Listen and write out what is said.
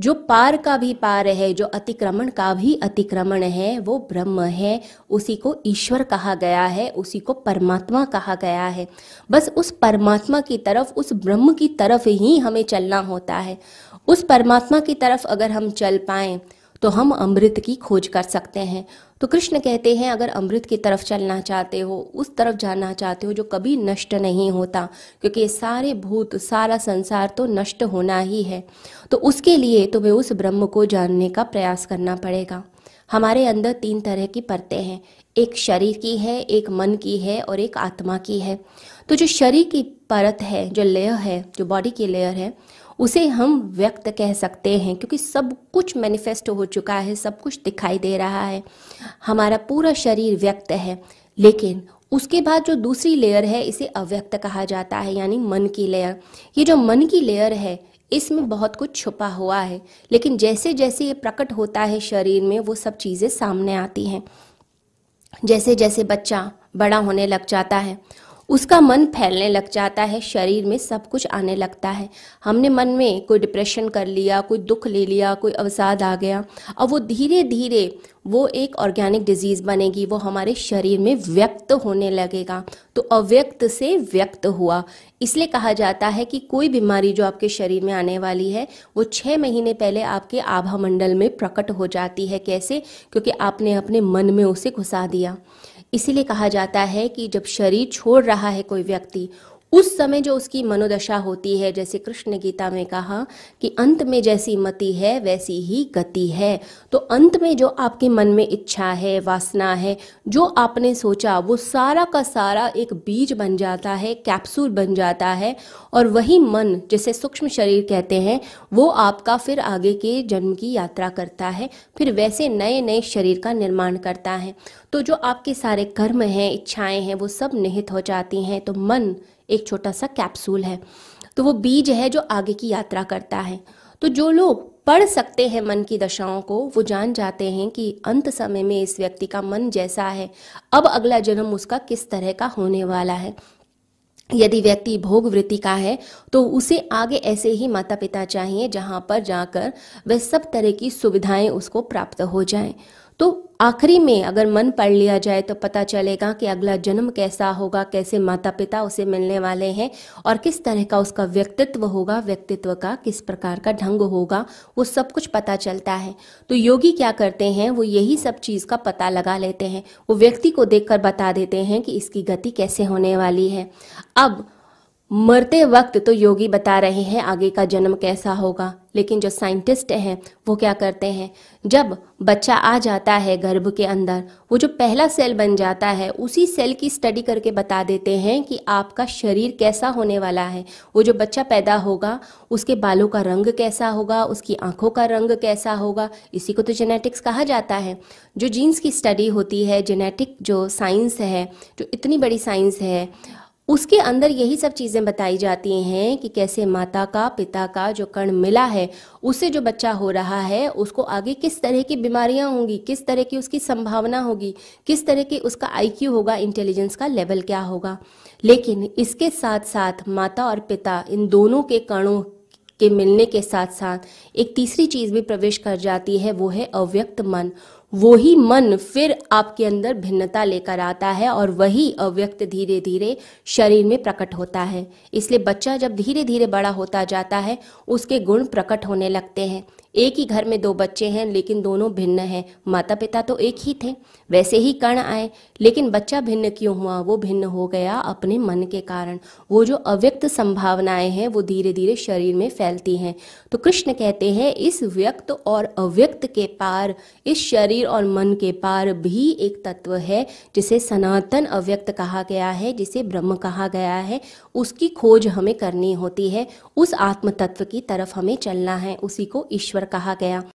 जो पार का भी पार है, जो अतिक्रमण का भी अतिक्रमण है, वो ब्रह्म है। उसी को ईश्वर कहा गया है, उसी को परमात्मा कहा गया है। बस उस परमात्मा की तरफ़, उस ब्रह्म की तरफ़ ही हमें चलना होता है। उस परमात्मा की तरफ़ अगर हम चल पाएँ तो हम अमृत की खोज कर सकते हैं। तो कृष्ण कहते हैं, अगर अमृत की तरफ़ चलना चाहते हो, उस तरफ़ जाना चाहते हो जो कभी नष्ट नहीं होता, क्योंकि सारे भूत, सारा संसार तो नष्ट होना ही है। तो उसके लिए तुम्हें उस ब्रह्म को जानने का प्रयास करना पड़ेगा। हमारे अंदर तीन तरह की परतें हैं। एक शरीर की है, एक मन की है और एक आत्मा की है। तो जो शरीर की परत है, जो लेयर है, जो बॉडी की लेयर है, उसे हम व्यक्त कह सकते हैं क्योंकि सब कुछ मैनिफेस्ट हो चुका है, सब कुछ दिखाई दे रहा है। हमारा पूरा शरीर व्यक्त है, लेकिन उसके बाद जो दूसरी लेयर है, इसे अव्यक्त कहा जाता है, यानी मन की लेयर ये जो मन की लेयर है इसमें बहुत कुछ छुपा हुआ है। लेकिन जैसे जैसे ये प्रकट होता है शरीर में, वो सब चीज़ें सामने आती हैं। जैसे जैसे बच्चा बड़ा होने लग जाता है उसका मन फैलने लग जाता है, शरीर में सब कुछ आने लगता है। हमने मन में कोई डिप्रेशन कर लिया, कोई दुख ले लिया, कोई अवसाद आ गया और वो धीरे धीरे वो एक ऑर्गेनिक डिज़ीज़ बनेगी, वो हमारे शरीर में व्यक्त होने लगेगा। तो अव्यक्त से व्यक्त हुआ। इसलिए कहा जाता है कि कोई बीमारी जो आपके शरीर में आने वाली है, वो छः महीने पहले आपके आभा मंडल में प्रकट हो जाती है। कैसे? क्योंकि आपने अपने मन में उसे घुसा दिया। इसीलिए कहा जाता है कि जब शरीर छोड़ रहा है कोई व्यक्ति उस समय जो उसकी मनोदशा होती है, जैसे कृष्ण गीता में कहा कि अंत में जैसी मति है, वैसी ही गति है। तो अंत में जो आपके मन में इच्छा है, वासना है, जो आपने सोचा, वो सारा का सारा एक बीज बन जाता है, कैप्सूल बन जाता है, और वही मन, जिसे सूक्ष्म शरीर कहते हैं, वो आपका फिर आगे के जन्म की यात्रा करता है, फिर वैसे नए नए शरीर का निर्माण करता है। तो जो आपके सारे कर्म हैं, इच्छाएँ हैं, वो सब निहित हो जाती हैं। तो मन एक छोटा सा कैप्सूल है। तो वो बीज है जो आगे की यात्रा करता है। तो जो लोग पढ़ सकते हैं मन की दशाओं को, वो जान जाते हैं कि अंत समय में इस व्यक्ति का मन जैसा है। अब अगला जन्म उसका किस तरह का होने वाला है? यदि व्यक्ति भोग वृत्ति का है तो उसे आगे ऐसे ही माता पिता चाहिए जहाँ पर जाकर वह सब तरह की सुविधाएँ उसको प्राप्त हो जाएँ। तो आखिरी में अगर मन पढ़ लिया जाए तो पता चलेगा कि अगला जन्म कैसा होगा, कैसे माता पिता उसे मिलने वाले हैं और किस तरह का उसका व्यक्तित्व होगा, व्यक्तित्व का किस प्रकार का ढंग होगा, वो सब कुछ पता चलता है। तो योगी क्या करते हैं, वो यही सब चीज़ का पता लगा लेते हैं। वो व्यक्ति को देखकर बता देते हैं कि इसकी गति कैसे होने वाली है। अब मरते वक्त तो योगी बता रहे हैं आगे का जन्म कैसा होगा। लेकिन जो साइंटिस्ट हैं, वो क्या करते हैं? जब बच्चा आ जाता है गर्भ के अंदर, वो जो पहला सेल बन जाता है, उसी सेल की स्टडी करके बता देते हैं कि आपका शरीर कैसा होने वाला है। वो जो बच्चा पैदा होगा, उसके बालों का रंग कैसा होगा, उसकी आँखों का रंग कैसा होगा, इसी को तो जेनेटिक्स कहा जाता है। जो जीन्स की स्टडी होती है जेनेटिक जो साइंस है, जो इतनी बड़ी साइंस है उसके अंदर यही सब चीज़ें बताई जाती हैं कि कैसे माता का, पिता का जो कर्ण मिला है, उससे जो बच्चा हो रहा है, उसको आगे किस तरह की बीमारियाँ होंगी, किस तरह की उसकी संभावना होगी, किस तरह की उसका आईक्यू होगा इंटेलिजेंस का लेवल क्या होगा। लेकिन इसके साथ साथ माता और पिता इन दोनों के कणों के मिलने के साथ साथ एक तीसरी चीज़ भी प्रवेश कर जाती है, वो है अव्यक्त मन। वही मन फिर आपके अंदर भिन्नता लेकर आता है और वही अव्यक्त धीरे धीरे शरीर में प्रकट होता है। इसलिए बच्चा जब धीरे धीरे बड़ा होता जाता है, उसके गुण प्रकट होने लगते हैं। एक ही घर में दो बच्चे हैं, लेकिन दोनों भिन्न हैं। माता पिता तो एक ही थे, वैसे ही कर्ण आए। लेकिन बच्चा भिन्न क्यों हुआ? वो भिन्न हो गया अपने मन के कारण। वो जो अव्यक्त संभावनाएँ हैं, वो धीरे धीरे शरीर में फैलती हैं। तो कृष्ण कहते हैं, इस व्यक्त और अव्यक्त के पार, इस शरीर और मन के पार भी एक तत्व है, जिसे सनातन अव्यक्त कहा गया है, जिसे ब्रह्म कहा गया है। उसकी खोज हमें करनी होती है। उस आत्म तत्व की तरफ़ हमें चलना है। उसी को ईश्वर कहा गया।